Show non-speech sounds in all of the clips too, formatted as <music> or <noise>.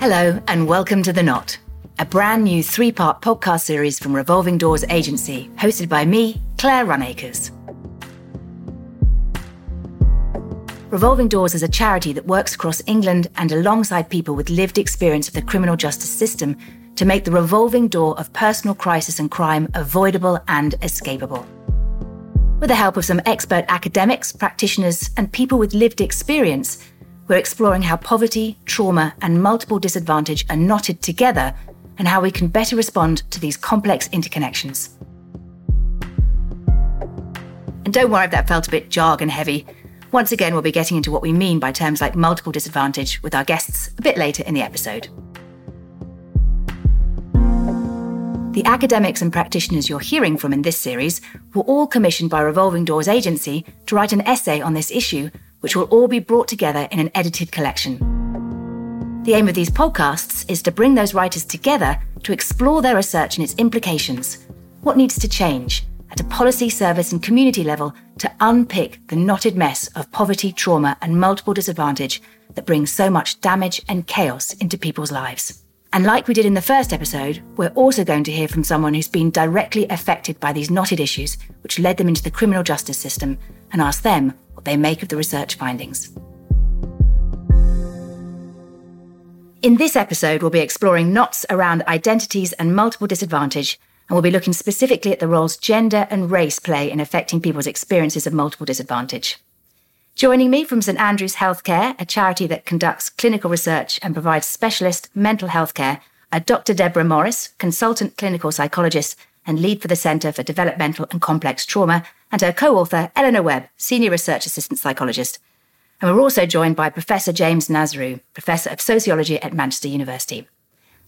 Hello, and welcome to The Knot, a brand new three part podcast series from Revolving Doors Agency, hosted by me, Claire Runacres. Revolving Doors is a charity that works across England and alongside people with lived experience of the criminal justice system to make the revolving door of personal crisis and crime avoidable and escapable. With the help of some expert academics, practitioners, and people with lived experience, we're exploring how poverty, trauma, and multiple disadvantage are knotted together and how we can better respond to these complex interconnections. And don't worry if that felt a bit jargon heavy. Once again, we'll be getting into what we mean by terms like multiple disadvantage with our guests a bit later in the episode. The academics and practitioners you're hearing from in this series were all commissioned by Revolving Doors Agency to write an essay on this issue, which will all be brought together in an edited collection. The aim of these podcasts is to bring those writers together to explore their research and its implications, what needs to change, at a policy, service, and community level to unpick the knotted mess of poverty, trauma, and multiple disadvantage that brings so much damage and chaos into people's lives. And like we did in the first episode, we're also going to hear from someone who's been directly affected by these knotted issues, which led them into the criminal justice system, and ask them what they make of the research findings. In this episode, we'll be exploring knots around identities and multiple disadvantage and we'll be looking specifically at the roles gender and race play in affecting people's experiences of multiple disadvantage. Joining me from St Andrews Healthcare, a charity that conducts clinical research and provides specialist mental health care, are Dr. Deborah Morris, consultant clinical psychologist and lead for the Centre for Developmental and Complex Trauma, and her co author, Eleanor Webb, senior research assistant psychologist. And we're also joined by Professor James Nazroo, Professor of Sociology at Manchester University.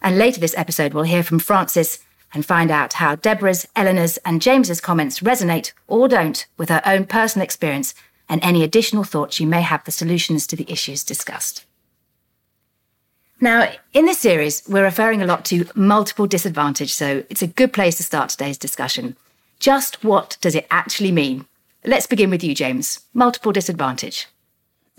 And later this episode, we'll hear from Frances and find out how Deborah's, Eleanor's, and James's comments resonate or don't with her own personal experience and any additional thoughts you may have for solutions to the issues discussed. Now, in this series, we're referring a lot to multiple disadvantage, so it's a good place to start today's discussion. Just what does it actually mean? Let's begin with you, James. Multiple disadvantage.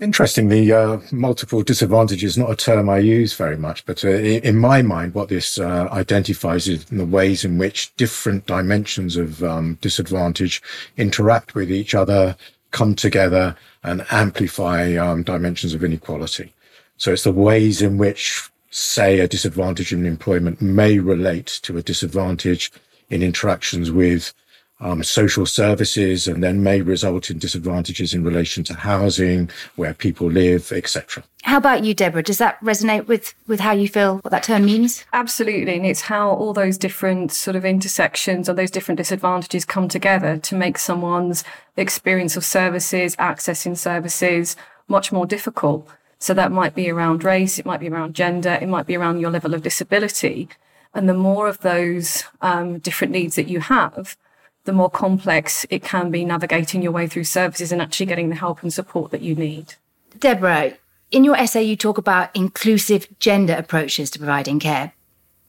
Interestingly, uh, multiple disadvantage is not a term I use very much, but uh, in my mind, what this uh, identifies is the ways in which different dimensions of um, disadvantage interact with each other, come together, and amplify um, dimensions of inequality. So it's the ways in which, say, a disadvantage in employment may relate to a disadvantage in interactions with um, social services and then may result in disadvantages in relation to housing, where people live, etc. How about you, Deborah? Does that resonate with, with how you feel what that term means? Absolutely. And it's how all those different sort of intersections or those different disadvantages come together to make someone's experience of services, accessing services, much more difficult. So that might be around race, it might be around gender, it might be around your level of disability. And the more of those um, different needs that you have, the more complex it can be navigating your way through services and actually getting the help and support that you need. Deborah, in your essay, you talk about inclusive gender approaches to providing care.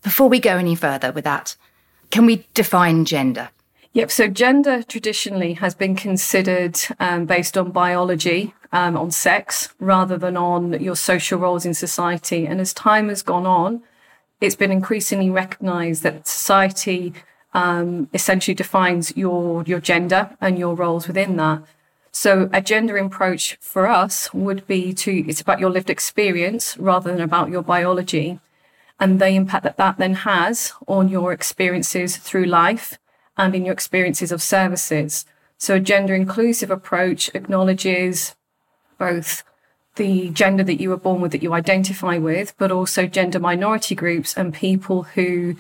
Before we go any further with that, can we define gender? Yep. So gender traditionally has been considered um, based on biology, um, on sex, rather than on your social roles in society. And as time has gone on, it's been increasingly recognized that society um, essentially defines your your gender and your roles within that. So a gender approach for us would be to it's about your lived experience rather than about your biology, and the impact that that then has on your experiences through life and in your experiences of services. So a gender inclusive approach acknowledges both the gender that you were born with that you identify with, but also gender minority groups and people who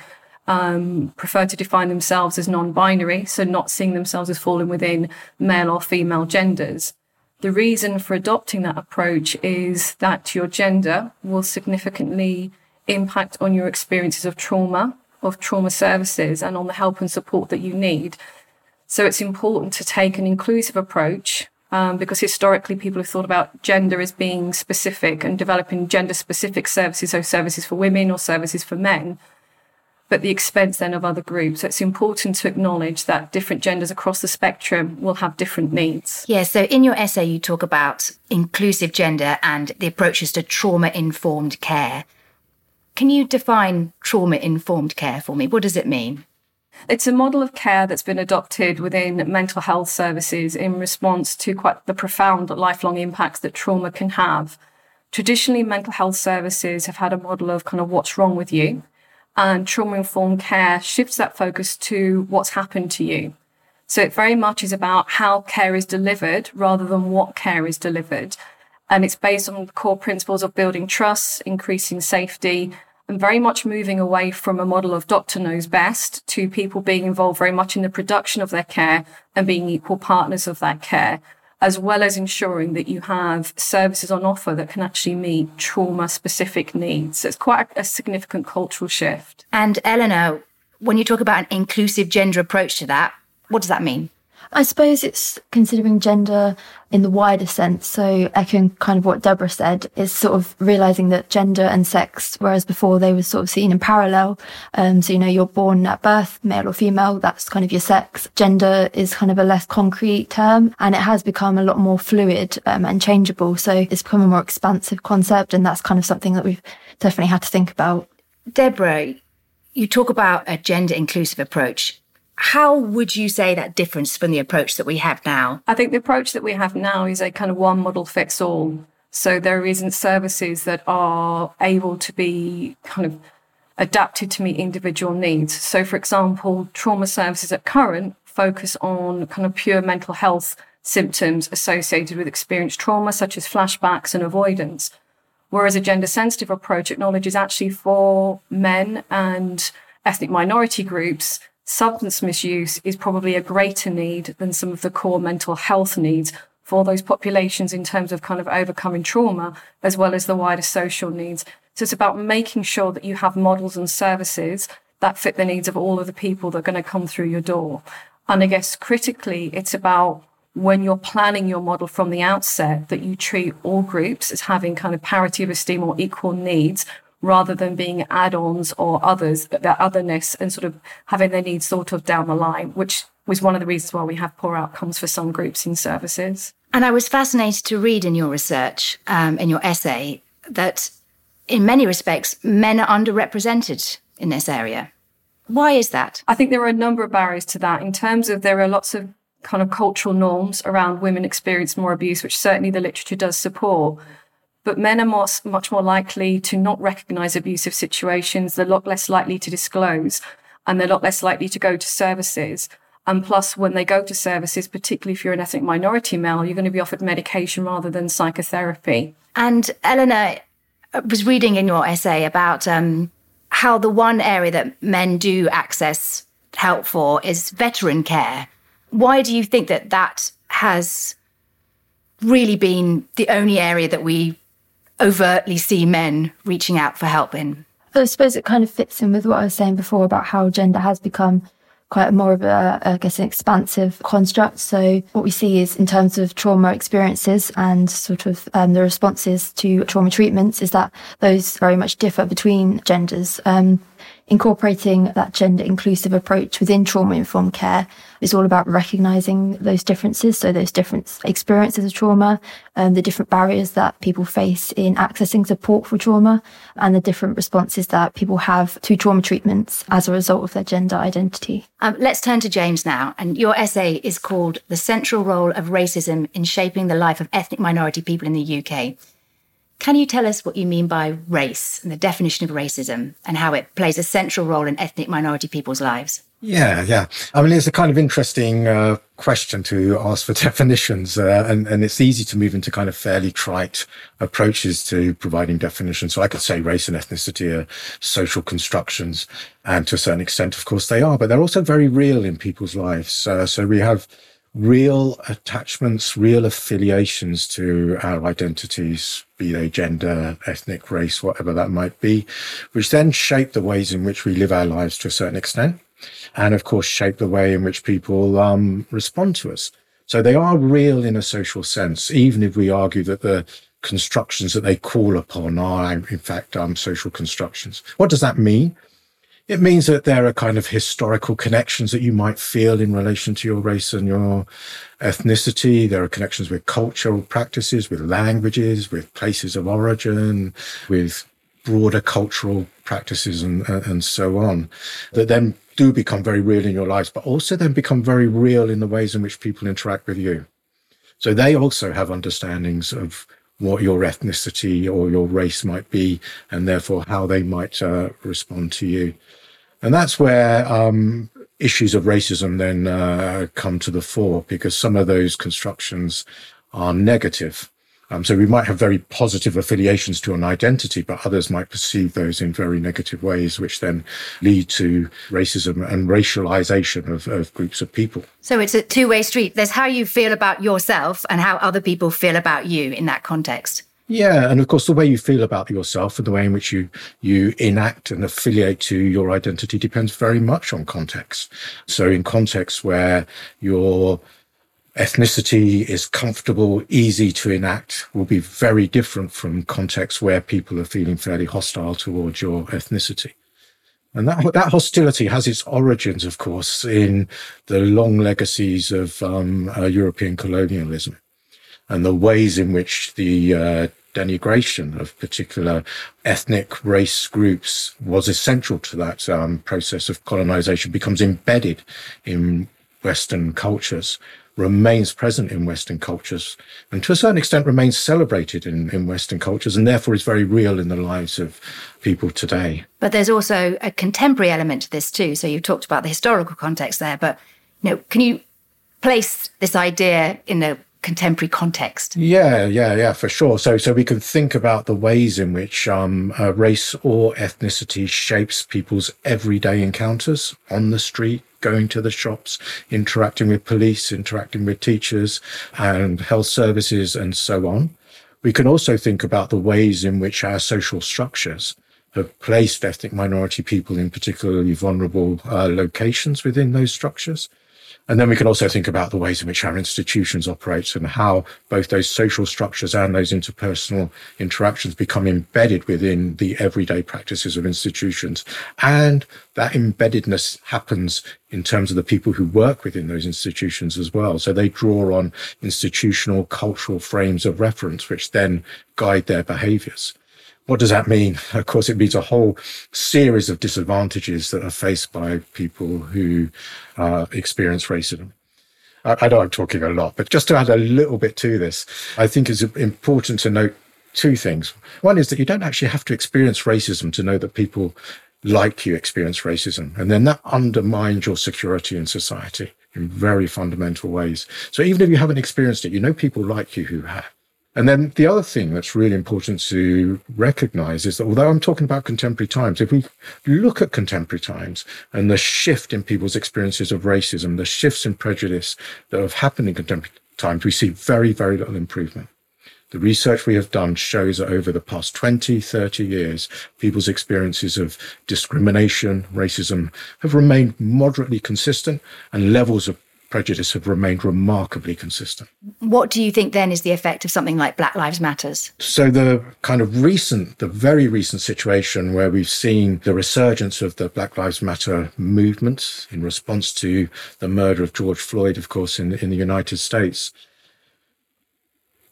um, prefer to define themselves as non binary, so not seeing themselves as falling within male or female genders. The reason for adopting that approach is that your gender will significantly impact on your experiences of trauma, of trauma services, and on the help and support that you need. So it's important to take an inclusive approach um, because historically people have thought about gender as being specific and developing gender specific services, so services for women or services for men but the expense then of other groups. So it's important to acknowledge that different genders across the spectrum will have different needs. Yeah, so in your essay, you talk about inclusive gender and the approaches to trauma informed care. Can you define trauma informed care for me? What does it mean? It's a model of care that's been adopted within mental health services in response to quite the profound lifelong impacts that trauma can have. Traditionally, mental health services have had a model of kind of what's wrong with you, and trauma informed care shifts that focus to what's happened to you. So it very much is about how care is delivered rather than what care is delivered. And it's based on core principles of building trust, increasing safety, and very much moving away from a model of doctor knows best to people being involved very much in the production of their care and being equal partners of that care, as well as ensuring that you have services on offer that can actually meet trauma specific needs. So it's quite a, a significant cultural shift. And Eleanor, when you talk about an inclusive gender approach to that, what does that mean? I suppose it's considering gender in the wider sense. So echoing kind of what Deborah said is sort of realizing that gender and sex, whereas before they were sort of seen in parallel. Um, so, you know, you're born at birth, male or female, that's kind of your sex. Gender is kind of a less concrete term and it has become a lot more fluid um, and changeable. So it's become a more expansive concept. And that's kind of something that we've definitely had to think about. Deborah, you talk about a gender inclusive approach. How would you say that difference from the approach that we have now? I think the approach that we have now is a kind of one model fits all. So there isn't services that are able to be kind of adapted to meet individual needs. So, for example, trauma services at current focus on kind of pure mental health symptoms associated with experienced trauma, such as flashbacks and avoidance. Whereas a gender sensitive approach acknowledges actually for men and ethnic minority groups, substance misuse is probably a greater need than some of the core mental health needs for those populations in terms of kind of overcoming trauma, as well as the wider social needs. So it's about making sure that you have models and services that fit the needs of all of the people that are going to come through your door. And I guess critically, it's about when you're planning your model from the outset that you treat all groups as having kind of parity of esteem or equal needs rather than being add-ons or others, but their otherness and sort of having their needs thought of down the line, which was one of the reasons why we have poor outcomes for some groups in services. And I was fascinated to read in your research, um, in your essay, that in many respects, men are underrepresented in this area. Why is that? I think there are a number of barriers to that in terms of there are lots of kind of cultural norms around women experience more abuse, which certainly the literature does support. But men are more, much more likely to not recognize abusive situations. They're a lot less likely to disclose and they're a lot less likely to go to services. And plus, when they go to services, particularly if you're an ethnic minority male, you're going to be offered medication rather than psychotherapy. And Eleanor was reading in your essay about um, how the one area that men do access help for is veteran care. Why do you think that that has really been the only area that we overtly see men reaching out for help in. I suppose it kind of fits in with what I was saying before about how gender has become quite more of a, I guess, an expansive construct. So what we see is in terms of trauma experiences and sort of um, the responses to trauma treatments is that those very much differ between genders. Um, incorporating that gender inclusive approach within trauma informed care is all about recognizing those differences. So those different experiences of trauma, and um, the different barriers that people face in accessing support for trauma and the different responses that people have to trauma treatments as a result of their gender identity. Um, let's turn to James now. And your essay is called The Central Role of Racism in Shaping the Life of Ethnic Minority People in the UK. Can you tell us what you mean by race and the definition of racism and how it plays a central role in ethnic minority people's lives? Yeah, yeah. I mean, it's a kind of interesting uh, question to ask for <laughs> definitions, uh, and, and it's easy to move into kind of fairly trite approaches to providing definitions. So I could say race and ethnicity are social constructions, and to a certain extent, of course, they are, but they're also very real in people's lives. Uh, so we have real attachments, real affiliations to our identities, be they gender, ethnic, race, whatever that might be, which then shape the ways in which we live our lives to a certain extent. And of course, shape the way in which people um, respond to us. So they are real in a social sense, even if we argue that the constructions that they call upon are, in fact, um, social constructions. What does that mean? It means that there are kind of historical connections that you might feel in relation to your race and your ethnicity. There are connections with cultural practices, with languages, with places of origin, with broader cultural practices and, uh, and so on that then do become very real in your lives, but also then become very real in the ways in which people interact with you. So they also have understandings of what your ethnicity or your race might be, and therefore how they might uh, respond to you. And that's where um, issues of racism then uh, come to the fore, because some of those constructions are negative. Um, so we might have very positive affiliations to an identity, but others might perceive those in very negative ways, which then lead to racism and racialization of, of groups of people. So it's a two way street. There's how you feel about yourself and how other people feel about you in that context. Yeah, and of course, the way you feel about yourself and the way in which you you enact and affiliate to your identity depends very much on context. So, in contexts where you're ethnicity is comfortable, easy to enact will be very different from contexts where people are feeling fairly hostile towards your ethnicity. And that, that hostility has its origins, of course, in the long legacies of um, uh, European colonialism and the ways in which the uh, denigration of particular ethnic race groups was essential to that um, process of colonization becomes embedded in Western cultures remains present in Western cultures and to a certain extent remains celebrated in, in Western cultures and therefore is very real in the lives of people today. But there's also a contemporary element to this too. So you've talked about the historical context there, but you know, can you place this idea in a contemporary context. Yeah, yeah, yeah, for sure. So, so we can think about the ways in which um, uh, race or ethnicity shapes people's everyday encounters on the street, going to the shops, interacting with police, interacting with teachers and health services, and so on. We can also think about the ways in which our social structures have placed ethnic minority people in particularly vulnerable uh, locations within those structures. And then we can also think about the ways in which our institutions operate and how both those social structures and those interpersonal interactions become embedded within the everyday practices of institutions. And that embeddedness happens in terms of the people who work within those institutions as well. So they draw on institutional cultural frames of reference, which then guide their behaviors. What does that mean? Of course, it means a whole series of disadvantages that are faced by people who uh, experience racism. I, I know I'm talking a lot, but just to add a little bit to this, I think it's important to note two things. One is that you don't actually have to experience racism to know that people like you experience racism. And then that undermines your security in society in very fundamental ways. So even if you haven't experienced it, you know people like you who have. And then the other thing that's really important to recognize is that although I'm talking about contemporary times, if we look at contemporary times and the shift in people's experiences of racism, the shifts in prejudice that have happened in contemporary times, we see very, very little improvement. The research we have done shows that over the past 20, 30 years, people's experiences of discrimination, racism have remained moderately consistent and levels of prejudice have remained remarkably consistent. What do you think then is the effect of something like Black Lives Matters? So the kind of recent, the very recent situation where we've seen the resurgence of the Black Lives Matter movement in response to the murder of George Floyd, of course, in, in the United States.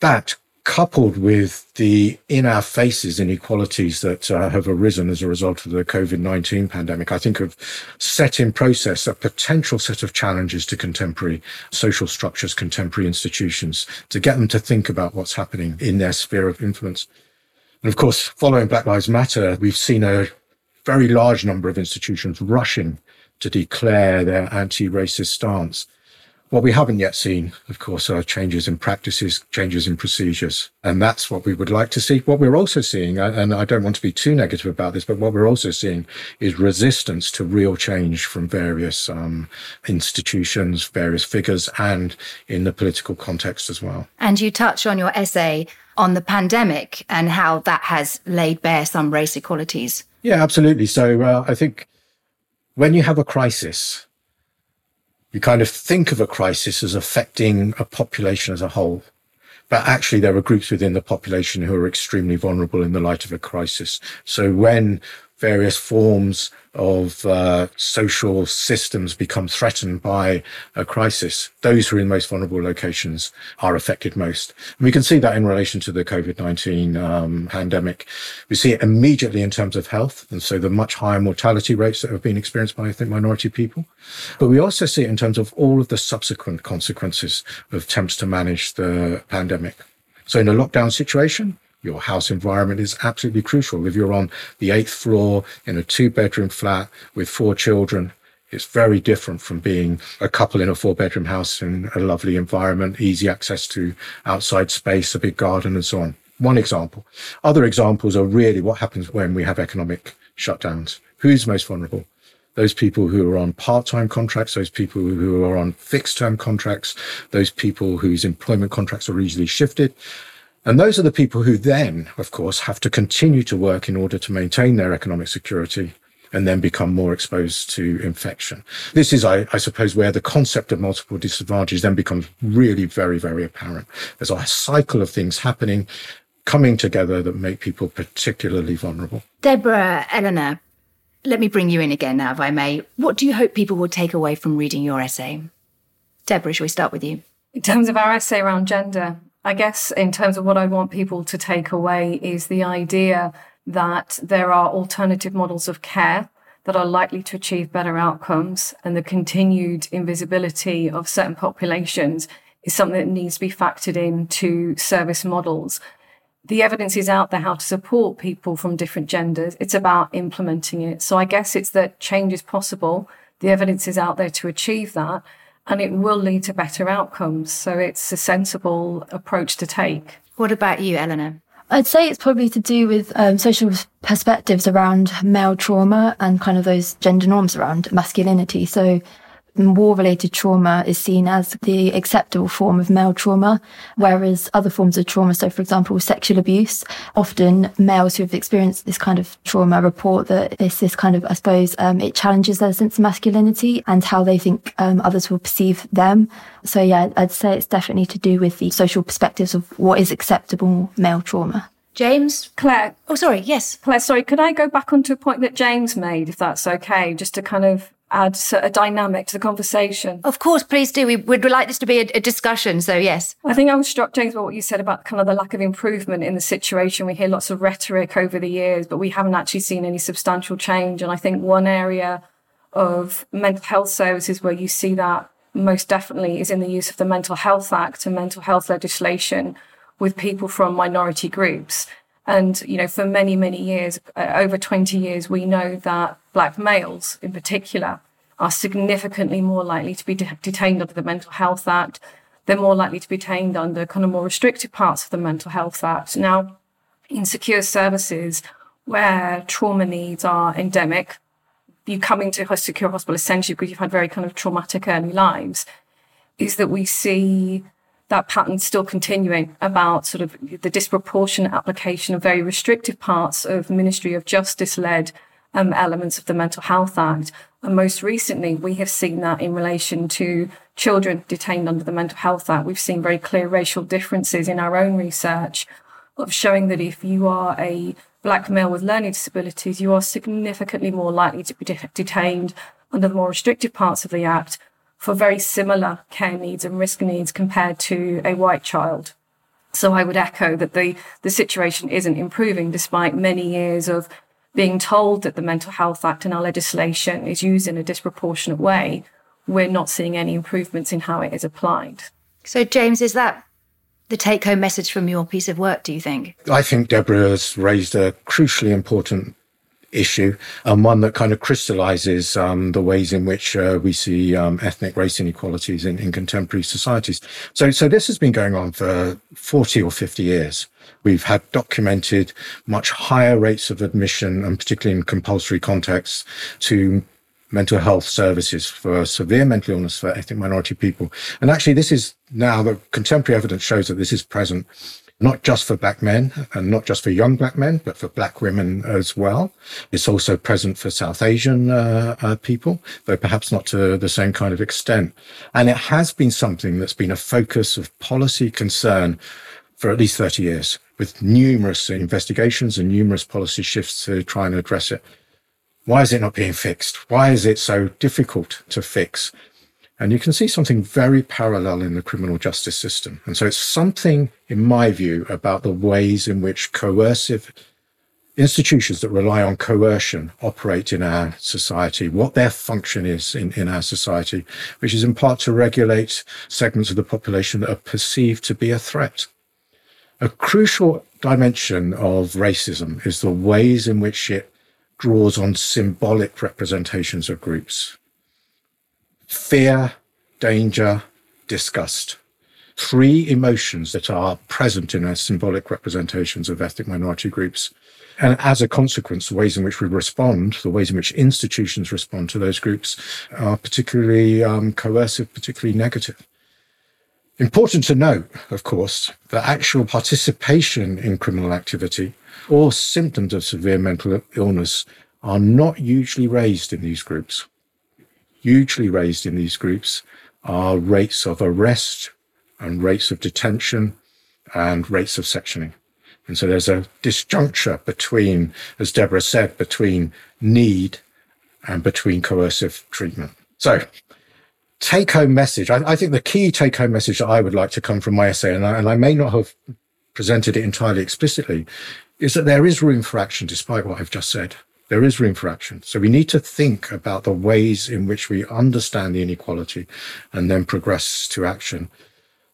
That coupled with the in our faces inequalities that uh, have arisen as a result of the COVID 19 pandemic, I think have set in process a potential set of challenges to contemporary social structures, contemporary institutions, to get them to think about what's happening in their sphere of influence. And of course, following Black Lives Matter, we've seen a very large number of institutions rushing to declare their anti racist stance. What we haven't yet seen, of course, are changes in practices, changes in procedures. And that's what we would like to see. What we're also seeing, and I don't want to be too negative about this, but what we're also seeing is resistance to real change from various um, institutions, various figures, and in the political context as well. And you touch on your essay on the pandemic and how that has laid bare some race equalities. Yeah, absolutely. So uh, I think when you have a crisis, you kind of think of a crisis as affecting a population as a whole. But actually, there are groups within the population who are extremely vulnerable in the light of a crisis. So when various forms of uh, social systems become threatened by a crisis, those who are in the most vulnerable locations are affected most. And we can see that in relation to the COVID-19 um, pandemic. We see it immediately in terms of health, and so the much higher mortality rates that have been experienced by, I think, minority people. But we also see it in terms of all of the subsequent consequences of attempts to manage the pandemic. So in a lockdown situation, your house environment is absolutely crucial. If you're on the eighth floor in a two bedroom flat with four children, it's very different from being a couple in a four bedroom house in a lovely environment, easy access to outside space, a big garden and so on. One example. Other examples are really what happens when we have economic shutdowns. Who's most vulnerable? Those people who are on part-time contracts, those people who are on fixed term contracts, those people whose employment contracts are easily shifted, and those are the people who then, of course, have to continue to work in order to maintain their economic security and then become more exposed to infection. This is, I, I, suppose, where the concept of multiple disadvantages then becomes really very, very apparent. There's a cycle of things happening, coming together that make people particularly vulnerable. Deborah, Eleanor, let me bring you in again now, if I may. What do you hope people will take away from reading your essay? Deborah, shall we start with you? In terms of our essay around gender, I guess in terms of what I want people to take away is the idea that there are alternative models of care that are likely to achieve better outcomes and the continued invisibility of certain populations is something that needs to be factored into service models. The evidence is out there how to support people from different genders. It's about implementing it. So I guess it's that change is possible. The evidence is out there to achieve that and it will lead to better outcomes. So it's a sensible approach to take. What about you, Eleanor? I'd say it's probably to do with um, social perspectives around male trauma and kind of those gender norms around masculinity. So war related trauma is seen as the acceptable form of male trauma, whereas other forms of trauma, so for example, sexual abuse, often males who have experienced this kind of trauma report that it's this kind of, I suppose, um, it challenges their sense of masculinity and how they think um, others will perceive them. So yeah, I'd say it's definitely to do with the social perspectives of what is acceptable male trauma. James? Claire. Oh, sorry. Yes. Claire, sorry. Could I go back onto a point that James made, if that's okay, just to kind of add a dynamic to the conversation. Of course, please do. We would like this to be a, a, discussion. So, yes. I think I was struck, James, by what you said about kind of the lack of improvement in the situation. We hear lots of rhetoric over the years, but we haven't actually seen any substantial change. And I think one area of mental health services where you see that most definitely is in the use of the Mental Health Act and mental health legislation with people from minority groups. And, you know, for many, many years, uh, over 20 years, we know that black males in particular are significantly more likely to be de- detained under the Mental Health Act. They're more likely to be detained under kind of more restricted parts of the Mental Health Act. Now, in secure services where trauma needs are endemic, you coming into a secure hospital essentially because you've had very kind of traumatic early lives, is that we see that pattern still continuing about sort of the disproportionate application of very restrictive parts of Ministry of Justice led um, elements of the Mental Health Act. And most recently, we have seen that in relation to children detained under the Mental Health Act. We've seen very clear racial differences in our own research of showing that if you are a black male with learning disabilities, you are significantly more likely to be de- detained under the more restrictive parts of the Act for very similar care needs and risk needs compared to a white child. So I would echo that the, the situation isn't improving despite many years of being told that the Mental Health Act and our legislation is used in a disproportionate way. We're not seeing any improvements in how it is applied. So, James, is that the take home message from your piece of work, do you think? I think Deborah has raised a crucially important issue and one that kind of crystallizes um, the ways in which uh, we see um, ethnic race inequalities in, in contemporary societies. So, so this has been going on for 40 or 50 years. We've had documented much higher rates of admission, and particularly in compulsory contexts, to mental health services for severe mental illness for ethnic minority people. And actually, this is now the contemporary evidence shows that this is present not just for black men and not just for young black men, but for black women as well. It's also present for South Asian uh, uh, people, though perhaps not to the same kind of extent. And it has been something that's been a focus of policy concern for at least 30 years with numerous investigations and numerous policy shifts to try and address it. Why is it not being fixed? Why is it so difficult to fix? And you can see something very parallel in the criminal justice system. And so it's something, in my view, about the ways in which coercive institutions that rely on coercion operate in our society, what their function is in, in our society, which is in part to regulate segments of the population that are perceived to be a threat. A crucial dimension of racism is the ways in which it draws on symbolic representations of groups. Fear, danger, disgust. Three emotions that are present in our symbolic representations of ethnic minority groups. And as a consequence, the ways in which we respond, the ways in which institutions respond to those groups are particularly um, coercive, particularly negative. Important to note, of course, that actual participation in criminal activity or symptoms of severe mental illness are not usually raised in these groups. Hugely raised in these groups are rates of arrest and rates of detention and rates of sectioning. And so there's a disjuncture between, as Deborah said, between need and between coercive treatment. So take home message. I, I, think the key take home message that I would like to come from my essay, and I, and I may not have presented it entirely explicitly, is that there is room for action despite what I've just said. There is room for action. So we need to think about the ways in which we understand the inequality and then progress to action.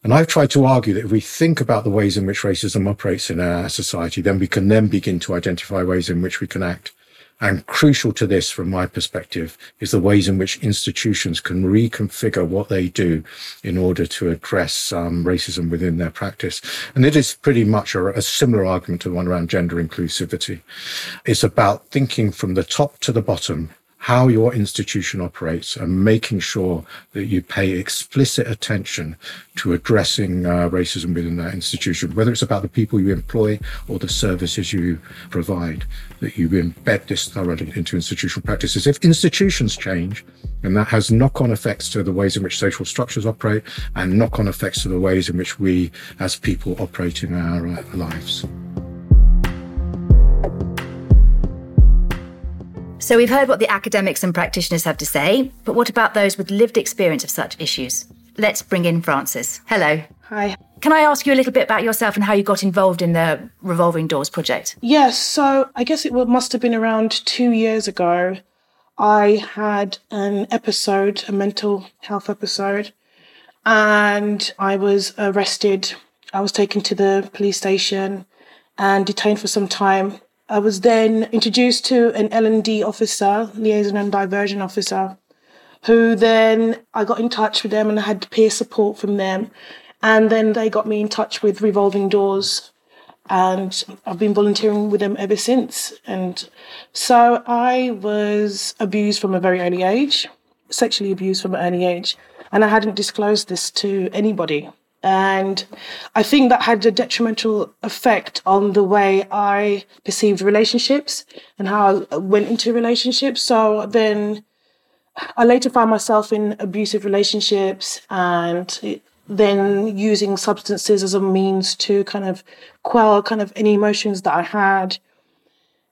And I've tried to argue that if we think about the ways in which racism operates in our society, then we can then begin to identify ways in which we can act. And crucial to this, from my perspective, is the ways in which institutions can reconfigure what they do in order to address um, racism within their practice. And it is pretty much a, a similar argument to the one around gender inclusivity. It's about thinking from the top to the bottom how your institution operates and making sure that you pay explicit attention to addressing uh, racism within that institution, whether it's about the people you employ or the services you provide, that you embed this thoroughly into institutional practices. If institutions change, and that has knock on effects to the ways in which social structures operate and knock on effects to the ways in which we as people operate in our uh, lives. So we've heard what the academics and practitioners have to say, but what about those with lived experience of such issues? Let's bring in Frances. Hello. Hi. Can I ask you a little bit about yourself and how you got involved in the Revolving Doors project? Yes, so I guess it must have been around two years ago. I had an episode, a mental health episode, and I was arrested. I was taken to the police station and detained for some time I was then introduced to an L&D officer, liaison and diversion officer, who then I got in touch with them and I had peer support from them. And then they got me in touch with Revolving Doors. And I've been volunteering with them ever since. And so I was abused from a very early age, sexually abused from an early age. And I hadn't disclosed this to anybody. And I think that had a detrimental effect on the way I perceived relationships and how I went into relationships. So then I later found myself in abusive relationships and then using substances as a means to kind of quell kind of any emotions that I had.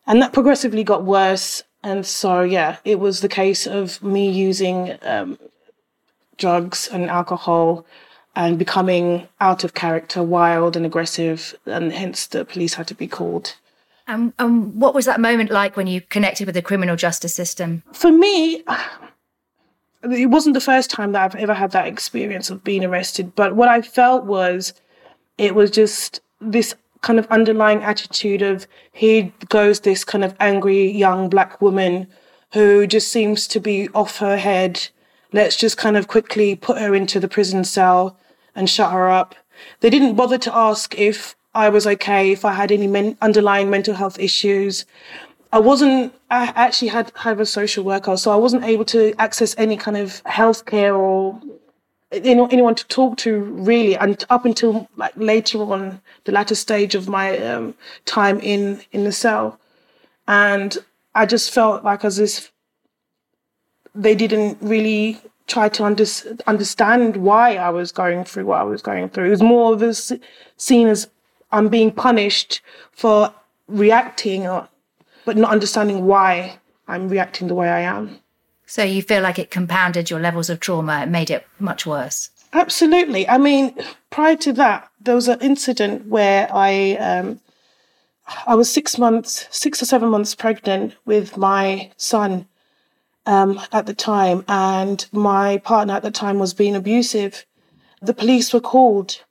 And that progressively got worse. And so, yeah, it was the case of me using um, drugs and alcohol and becoming out of character, wild and aggressive, and hence the police had to be called. Um, um, what was that moment like when you connected with the criminal justice system? For me, <sighs> it wasn't the first time that I've ever had that experience of being arrested, but what I felt was it was just this kind of underlying attitude of here goes this kind of angry young black woman who just seems to be off her head. Let's just kind of quickly put her into the prison cell and shut her up. They didn't bother to ask if I was okay, if I had any men- underlying mental health issues. I wasn't, I actually had, had a social worker, so I wasn't able to access any kind of healthcare or anyone to talk to really and up until like later on the latter stage of my um, time in in the cell and i just felt like as if they didn't really try to under, understand why I was going through what I was going through. It was more of a seen as I'm being punished for reacting, or, but not understanding why I'm reacting the way I am. So you feel like it compounded your levels of trauma, it made it much worse? Absolutely. I mean, prior to that, there was an incident where I um, I was six months, six or seven months pregnant with my son um, at the time, and my partner at the time was being abusive. The police were called,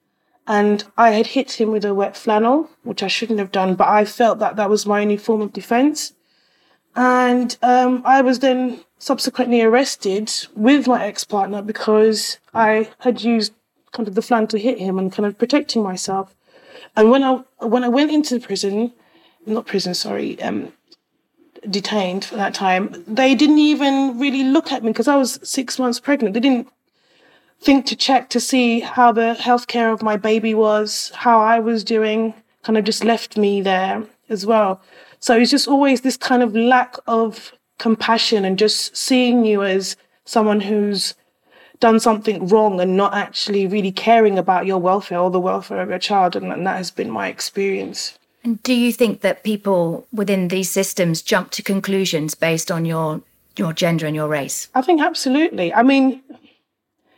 and I had hit him with a wet flannel, which I shouldn't have done, but I felt that that was my only form of defense. And um, I was then subsequently arrested with my ex partner because I had used kind of the flannel to hit him and kind of protecting myself. And when I when I went into prison, not prison, sorry, um, detained for that time, they didn't even really look at me because I was six months pregnant. They didn't think to check to see how the healthcare of my baby was, how I was doing. Kind of just left me there as well. So it's just always this kind of lack of compassion and just seeing you as someone who's done something wrong and not actually really caring about your welfare or the welfare of your child. And, and that has been my experience. Do you think that people within these systems jump to conclusions based on your your gender and your race? I think absolutely. I mean,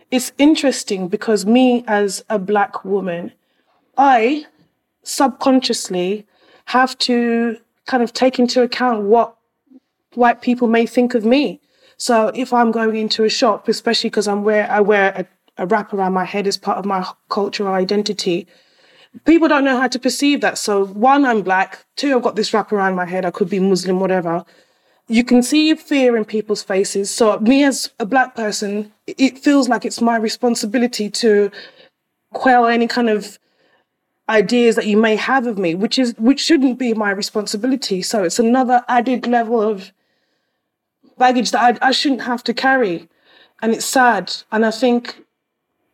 it's interesting because me as a black woman, I subconsciously have to kind of take into account what white people may think of me. So if I'm going into a shop, especially because I'm wear I wear a, a wrap around my head as part of my cultural identity, people don't know how to perceive that. So one, I'm black. Two, I've got this wrap around my head. I could be Muslim, whatever. You can see fear in people's faces. So me as a black person, it feels like it's my responsibility to quell any kind of ideas that you may have of me, which is which shouldn't be my responsibility. So it's another added level of baggage that I, I shouldn't have to carry, and it's sad. And I think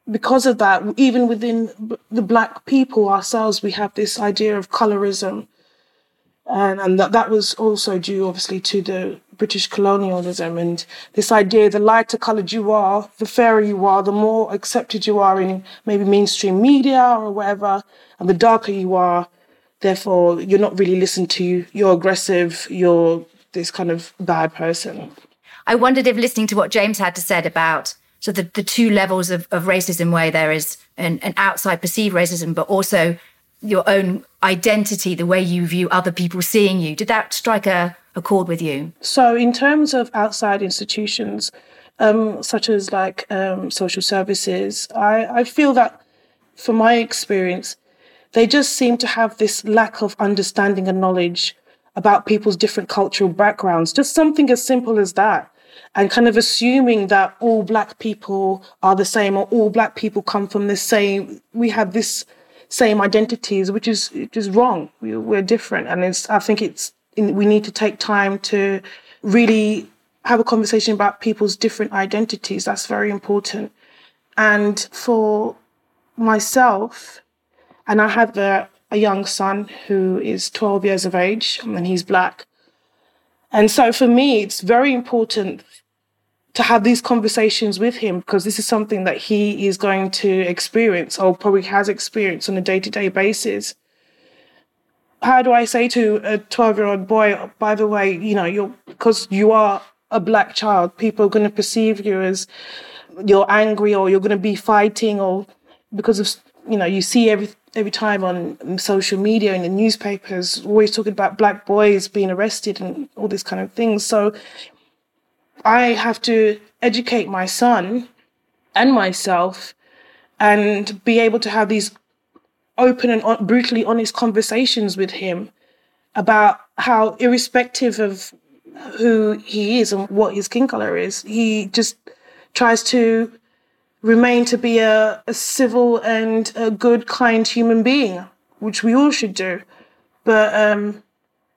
because of that, even within the black people ourselves, we have this idea of colorism, and and that that was also due obviously to the British colonialism and this idea: the lighter coloured you are, the fairer you are, the more accepted you are in maybe mainstream media or whatever and the darker you are, therefore you're not really listened to. You're aggressive. You're this kind of bad person. I wondered if listening to what James had to said about so the, the two levels of, of racism where there is an, an outside perceived racism, but also your own identity, the way you view other people seeing you. Did that strike a, a chord with you? So, in terms of outside institutions, um, such as like um, social services, I, I feel that, from my experience, they just seem to have this lack of understanding and knowledge about people's different cultural backgrounds. Just something as simple as that. And kind of assuming that all black people are the same or all black people come from the same, we have this same identities, which is just wrong. We, we're different. And it's, I think it's, we need to take time to really have a conversation about people's different identities. That's very important. And for myself, and I have a, a young son who is 12 years of age and he's black. And so for me, it's very important to have these conversations with him because this is something that he is going to experience or probably has experienced on a day to day basis. How do I say to a 12 year old boy, by the way, you know, you're because you are a black child, people are going to perceive you as you're angry or you're going to be fighting or because of, you know, you see every, every time on social media and the newspapers, always talking about black boys being arrested and all these kind of things. So I have to educate my son and myself and be able to have these open and brutally honest conversations with him about how, irrespective of who he is and what his skin color is, he just tries to remain to be a, a civil and a good, kind human being, which we all should do. But um,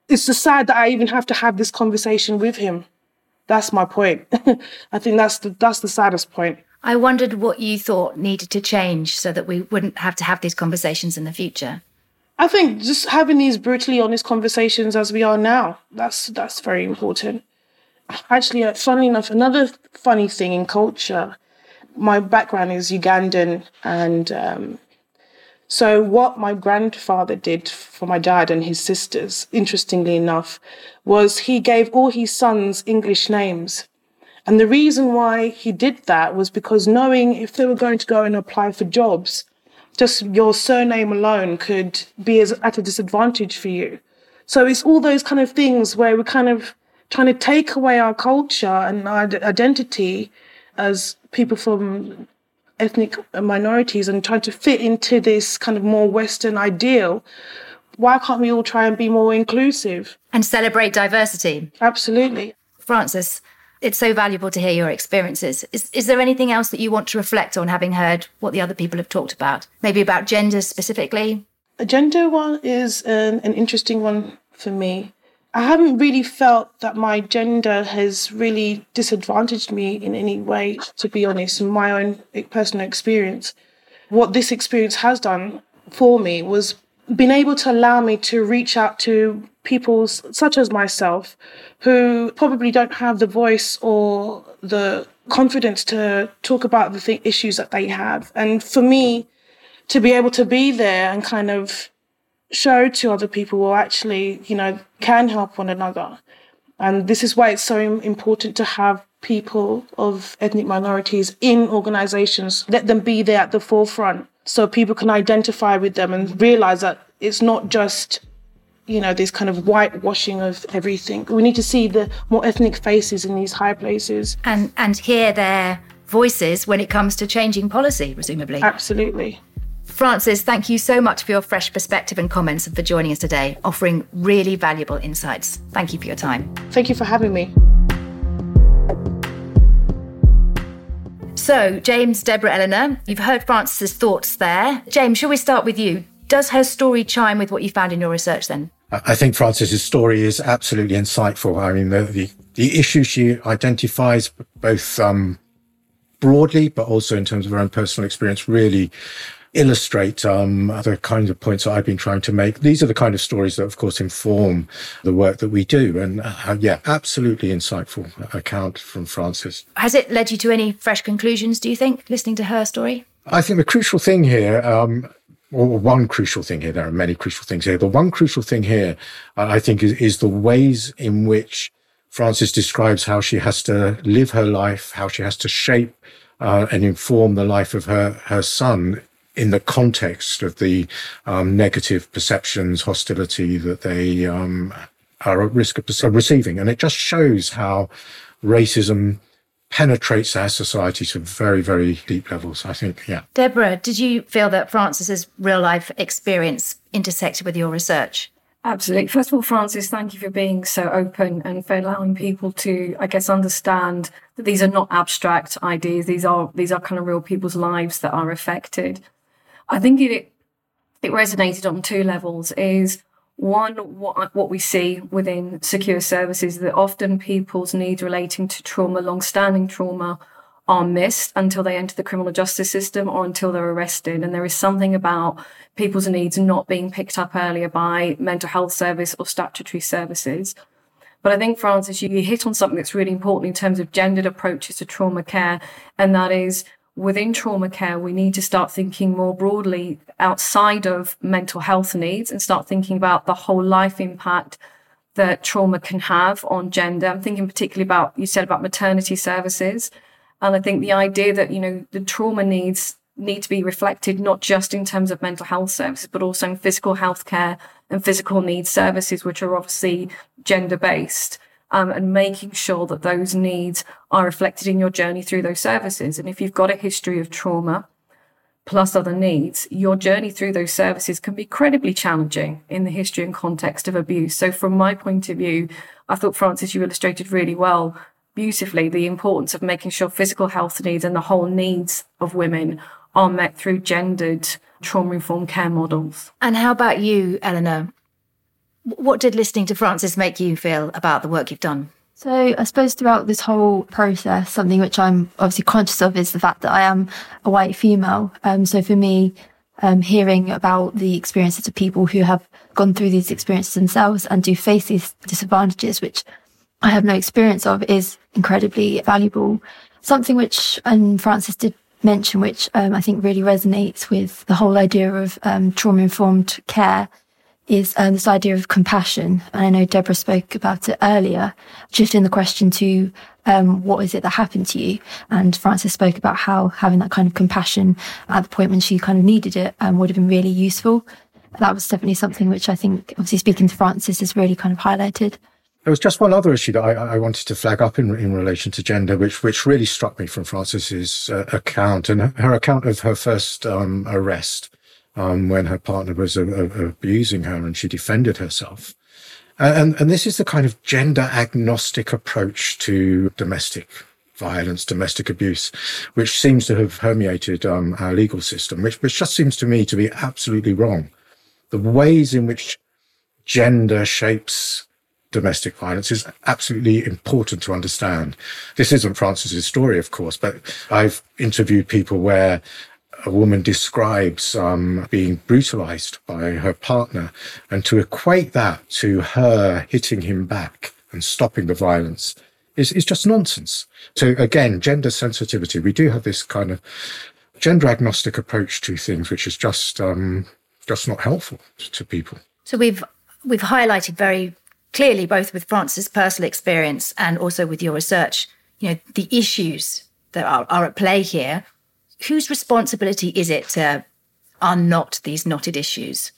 it's just sad that I even have to have this conversation with him. That's my point. <laughs> I think that's the that's the saddest point. I wondered what you thought needed to change so that we wouldn't have to have these conversations in the future. I think just having these brutally honest conversations as we are now, that's that's very important. Actually, uh, funnily enough, another funny thing in culture my background is Ugandan, and um, so what my grandfather did for my dad and his sisters, interestingly enough, was he gave all his sons English names. And the reason why he did that was because knowing if they were going to go and apply for jobs, just your surname alone could be at a disadvantage for you. So it's all those kind of things where we're kind of trying to take away our culture and our identity as people from ethnic minorities and trying to fit into this kind of more Western ideal. Why can't we all try and be more inclusive? And celebrate diversity. Absolutely. Frances, it's so valuable to hear your experiences. Is, is there anything else that you want to reflect on having heard what the other people have talked about? Maybe about gender specifically? A gender one is an, an interesting one for me. I haven't really felt that my gender has really disadvantaged me in any way, to be honest, in my own personal experience. What this experience has done for me was been able to allow me to reach out to people such as myself who probably don't have the voice or the confidence to talk about the th- issues that they have. And for me, to be able to be there and kind of show to other people well actually you know can help one another. And this is why it's so important to have people of ethnic minorities in organizations. Let them be there at the forefront so people can identify with them and realize that it's not just you know this kind of whitewashing of everything. We need to see the more ethnic faces in these high places. And and hear their voices when it comes to changing policy presumably. Absolutely Frances, thank you so much for your fresh perspective and comments and for joining us today, offering really valuable insights. Thank you for your time. Thank you for having me. So, James, Deborah, Eleanor, you've heard Frances's thoughts there. James, shall we start with you? Does her story chime with what you found in your research then? I think Frances's story is absolutely insightful. I mean, the, the, the issue she identifies both um, broadly, but also in terms of her own personal experience, really illustrate um, the kinds of points that I've been trying to make. These are the kind of stories that, of course, inform the work that we do. And uh, yeah, absolutely insightful account from Frances. Has it led you to any fresh conclusions, do you think, listening to her story? I think the crucial thing here, um, or one crucial thing here, there are many crucial things here. The one crucial thing here, I think, is, is the ways in which Frances describes how she has to live her life, how she has to shape uh, and inform the life of her, her son in the context of the um, negative perceptions, hostility that they um, are at risk of receiving. And it just shows how racism penetrates our society to very, very deep levels, I think. Yeah. Deborah, did you feel that Frances's real life experience intersected with your research? Absolutely. First of all, Frances, thank you for being so open and for allowing people to, I guess, understand that these are not abstract ideas. These are these are kind of real people's lives that are affected. I think it it resonated on two levels. Is one what what we see within secure services that often people's needs relating to trauma, long-standing trauma, are missed until they enter the criminal justice system or until they're arrested. And there is something about people's needs not being picked up earlier by mental health service or statutory services. But I think, Frances, you hit on something that's really important in terms of gendered approaches to trauma care, and that is within trauma care, we need to start thinking more broadly outside of mental health needs and start thinking about the whole life impact that trauma can have on gender. I'm thinking particularly about, you said about maternity services. And I think the idea that, you know, the trauma needs need to be reflected not just in terms of mental health services, but also in physical health care and physical needs services, which are obviously gender based um, and making sure that those needs are reflected in your journey through those services. And if you've got a history of trauma plus other needs, your journey through those services can be incredibly challenging in the history and context of abuse. So, from my point of view, I thought, Frances, you illustrated really well, beautifully, the importance of making sure physical health needs and the whole needs of women are met through gendered trauma informed care models. And how about you, Eleanor? What did listening to Frances make you feel about the work you've done? So, I suppose throughout this whole process, something which I'm obviously conscious of is the fact that I am a white female. Um, so, for me, um, hearing about the experiences of people who have gone through these experiences themselves and do face these disadvantages, which I have no experience of, is incredibly valuable. Something which, and Frances did mention, which um, I think really resonates with the whole idea of um, trauma informed care is um, this idea of compassion. And I know Deborah spoke about it earlier, shifting the question to um, what is it that happened to you? And Frances spoke about how having that kind of compassion at the point when she kind of needed it um, would have been really useful. That was definitely something which I think, obviously speaking to Frances, has really kind of highlighted. There was just one other issue that I, I, wanted to flag up in, in relation to gender, which which really struck me from Frances's uh, account and her account of her first um, arrest um, when her partner was uh, abusing her and she defended herself. And, and this is the kind of gender agnostic approach to domestic violence, domestic abuse, which seems to have permeated um, our legal system, which, which just seems to me to be absolutely wrong. The ways in which gender shapes domestic violence is absolutely important to understand. This isn't Frances's story, of course, but I've interviewed people where a woman describes um, being brutalized by her partner, and to equate that to her hitting him back and stopping the violence is, is just nonsense. So again, gender sensitivity, we do have this kind of gender agnostic approach to things, which is just um, just not helpful to people. So we've we've highlighted very clearly, both with Frances' personal experience and also with your research, you know, the issues that are, are at play here whose responsibility is it to unknot these knotted issues?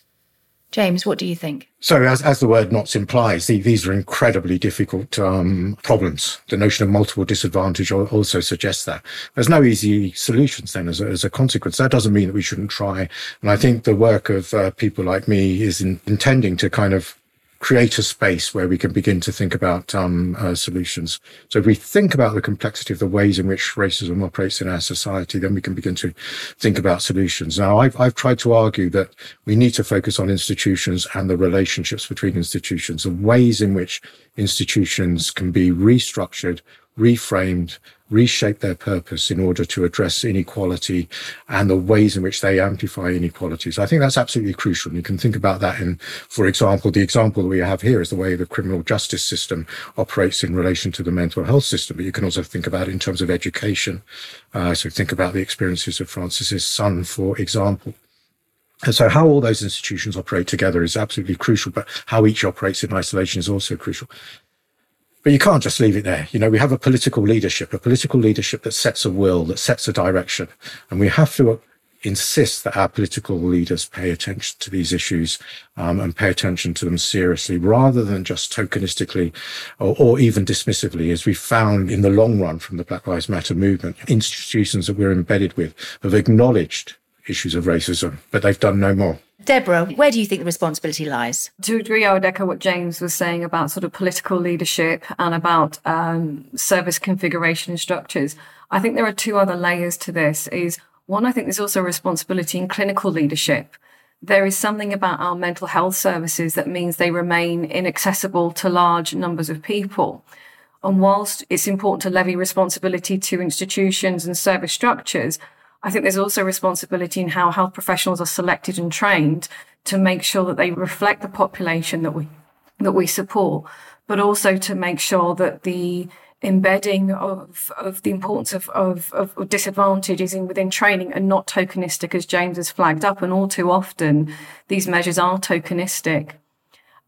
James, what do you think? So, as, as the word knots implies, these are incredibly difficult um, problems. The notion of multiple disadvantage also suggests that. There's no easy solutions then as a, as a consequence. That doesn't mean that we shouldn't try. And I think the work of uh, people like me is in, intending to kind of create a space where we can begin to think about um, uh, solutions. So if we think about the complexity of the ways in which racism operates in our society, then we can begin to think about solutions. Now, I've, I've tried to argue that we need to focus on institutions and the relationships between institutions, the ways in which institutions can be restructured, reframed, reshape their purpose in order to address inequality and the ways in which they amplify inequalities. I think that's absolutely crucial. And you can think about that in, for example, the example that we have here is the way the criminal justice system operates in relation to the mental health system. But you can also think about it in terms of education. Uh, so think about the experiences of Frances's son, for example. And so how all those institutions operate together is absolutely crucial, but how each operates in isolation is also crucial. But you can't just leave it there. You know, we have a political leadership, a political leadership that sets a will, that sets a direction. And we have to insist that our political leaders pay attention to these issues um, and pay attention to them seriously rather than just tokenistically or, or, even dismissively, as we found in the long run from the Black Lives Matter movement. Institutions that we're embedded with have acknowledged issues of racism, but they've done no more. Deborah, where do you think the responsibility lies? To a degree, I would echo what James was saying about sort of political leadership and about um, service configuration structures. I think there are two other layers to this. Is one, I think there's also a responsibility in clinical leadership. There is something about our mental health services that means they remain inaccessible to large numbers of people. And whilst it's important to levy responsibility to institutions and service structures, I think there's also responsibility in how health professionals are selected and trained to make sure that they reflect the population that we that we support, but also to make sure that the embedding of, of the importance of, of, of disadvantage is in within training and not tokenistic as James has flagged up. And all too often these measures are tokenistic.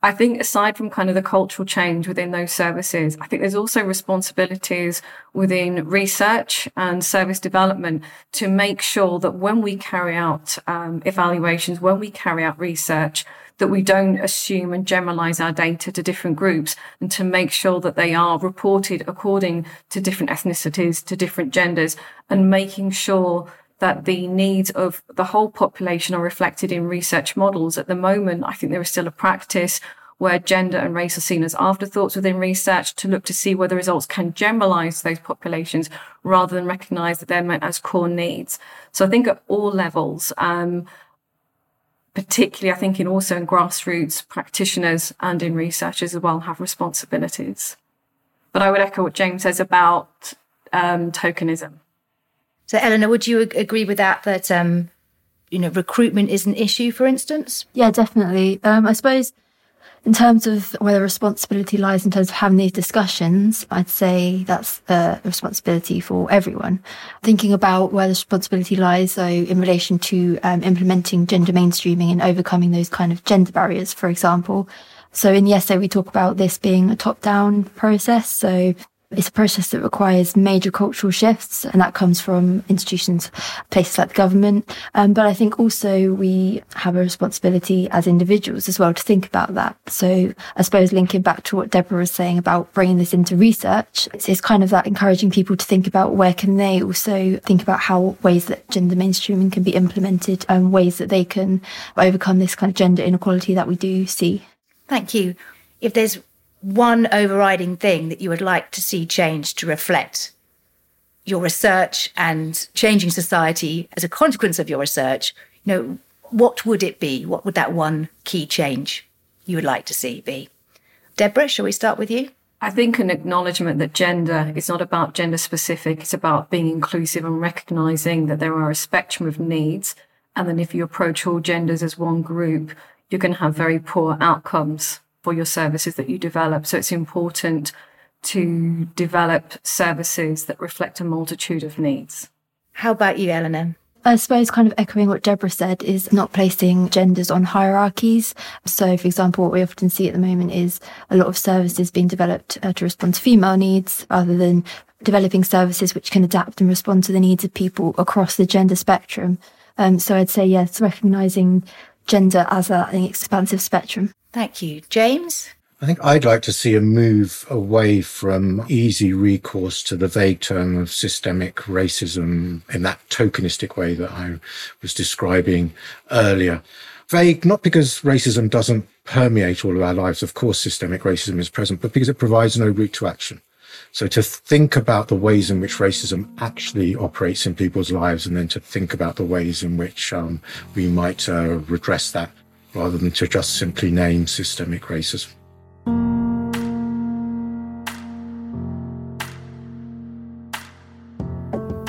I think aside from kind of the cultural change within those services, I think there's also responsibilities within research and service development to make sure that when we carry out um, evaluations, when we carry out research, that we don't assume and generalize our data to different groups and to make sure that they are reported according to different ethnicities, to different genders, and making sure that the needs of the whole population are reflected in research models. At the moment, I think there is still a practice where gender and race are seen as afterthoughts within research to look to see whether results can generalize those populations rather than recognize that they're meant as core needs. So I think at all levels, um, particularly I think in also in grassroots practitioners and in researchers as well have responsibilities. But I would echo what James says about um, tokenism. So, Eleanor, would you agree with that? That um, you know, recruitment is an issue, for instance. Yeah, definitely. Um, I suppose In terms of where the responsibility lies in terms of having these discussions, I'd say that's a responsibility for everyone. Thinking about where the responsibility lies, though, in relation to um, implementing gender mainstreaming and overcoming those kind of gender barriers, for example. So in the essay, we talk about this being a top down process. So it's a process that requires major cultural shifts, and that comes from institutions, places like the government. Um, but I think also we have a responsibility as individuals as well to think about that. So I suppose linking back to what Deborah was saying about bringing this into research, it's, it's kind of that encouraging people to think about where can they also think about how ways that gender mainstreaming can be implemented and ways that they can overcome this kind of gender inequality that we do see. Thank you. If there's one overriding thing that you would like to see change to reflect your research and changing society as a consequence of your research, you know, what would it be? What would that one key change you would like to see be? Deborah, shall we start with you? I think an acknowledgement that gender is not about gender specific, it's about being inclusive and recognizing that there are a spectrum of needs. And then if you approach all genders as one group, you're going to have very poor outcomes for your services that you develop. So it's important to develop services that reflect a multitude of needs. How about you, Eleanor? I suppose, kind of echoing what Deborah said, is not placing genders on hierarchies. So, for example, what we often see at the moment is a lot of services being developed uh, to respond to female needs rather than developing services which can adapt and respond to the needs of people across the gender spectrum. Um, so, I'd say, yes, recognizing gender as an expansive spectrum. Thank you. James? I think I'd like to see a move away from easy recourse to the vague term of systemic racism in that tokenistic way that I was describing earlier. Vague, not because racism doesn't permeate all of our lives. Of course, systemic racism is present, but because it provides no route to action. So to think about the ways in which racism actually operates in people's lives and then to think about the ways in which um, we might uh, redress that rather than to just simply name systemic racism.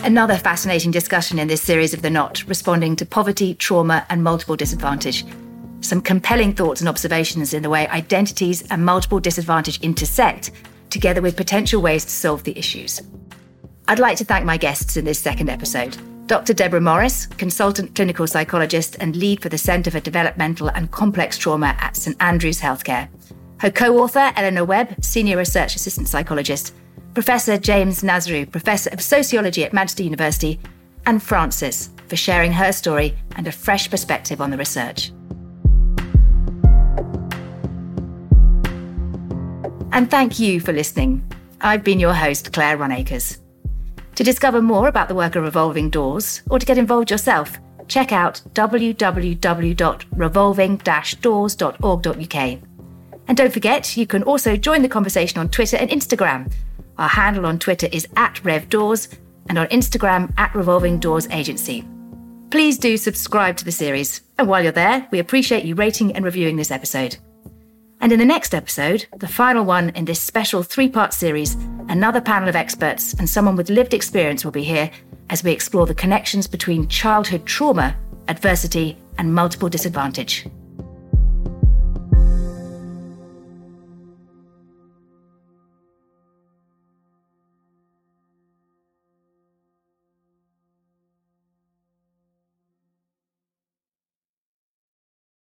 Another fascinating discussion in this series of The Knot, responding to poverty, trauma, and multiple disadvantage. Some compelling thoughts and observations in the way identities and multiple disadvantage intersect, together with potential ways to solve the issues. I'd like to thank my guests in this second episode. Dr. Deborah Morris, consultant clinical psychologist and lead for the Centre for Developmental and Complex Trauma at St Andrews Healthcare. Her co author, Eleanor Webb, senior research assistant psychologist. Professor James Nazroo, professor of sociology at Manchester University. And Frances, for sharing her story and a fresh perspective on the research. And thank you for listening. I've been your host, Claire Runacres. To discover more about the work of Revolving Doors or to get involved yourself, check out www.revolving-doors.org.uk. And don't forget, you can also join the conversation on Twitter and Instagram. Our handle on Twitter is at RevDoors and on Instagram at Revolving Doors Agency. Please do subscribe to the series. And while you're there, we appreciate you rating and reviewing this episode. And in the next episode, the final one in this special three part series, another panel of experts and someone with lived experience will be here as we explore the connections between childhood trauma, adversity, and multiple disadvantage.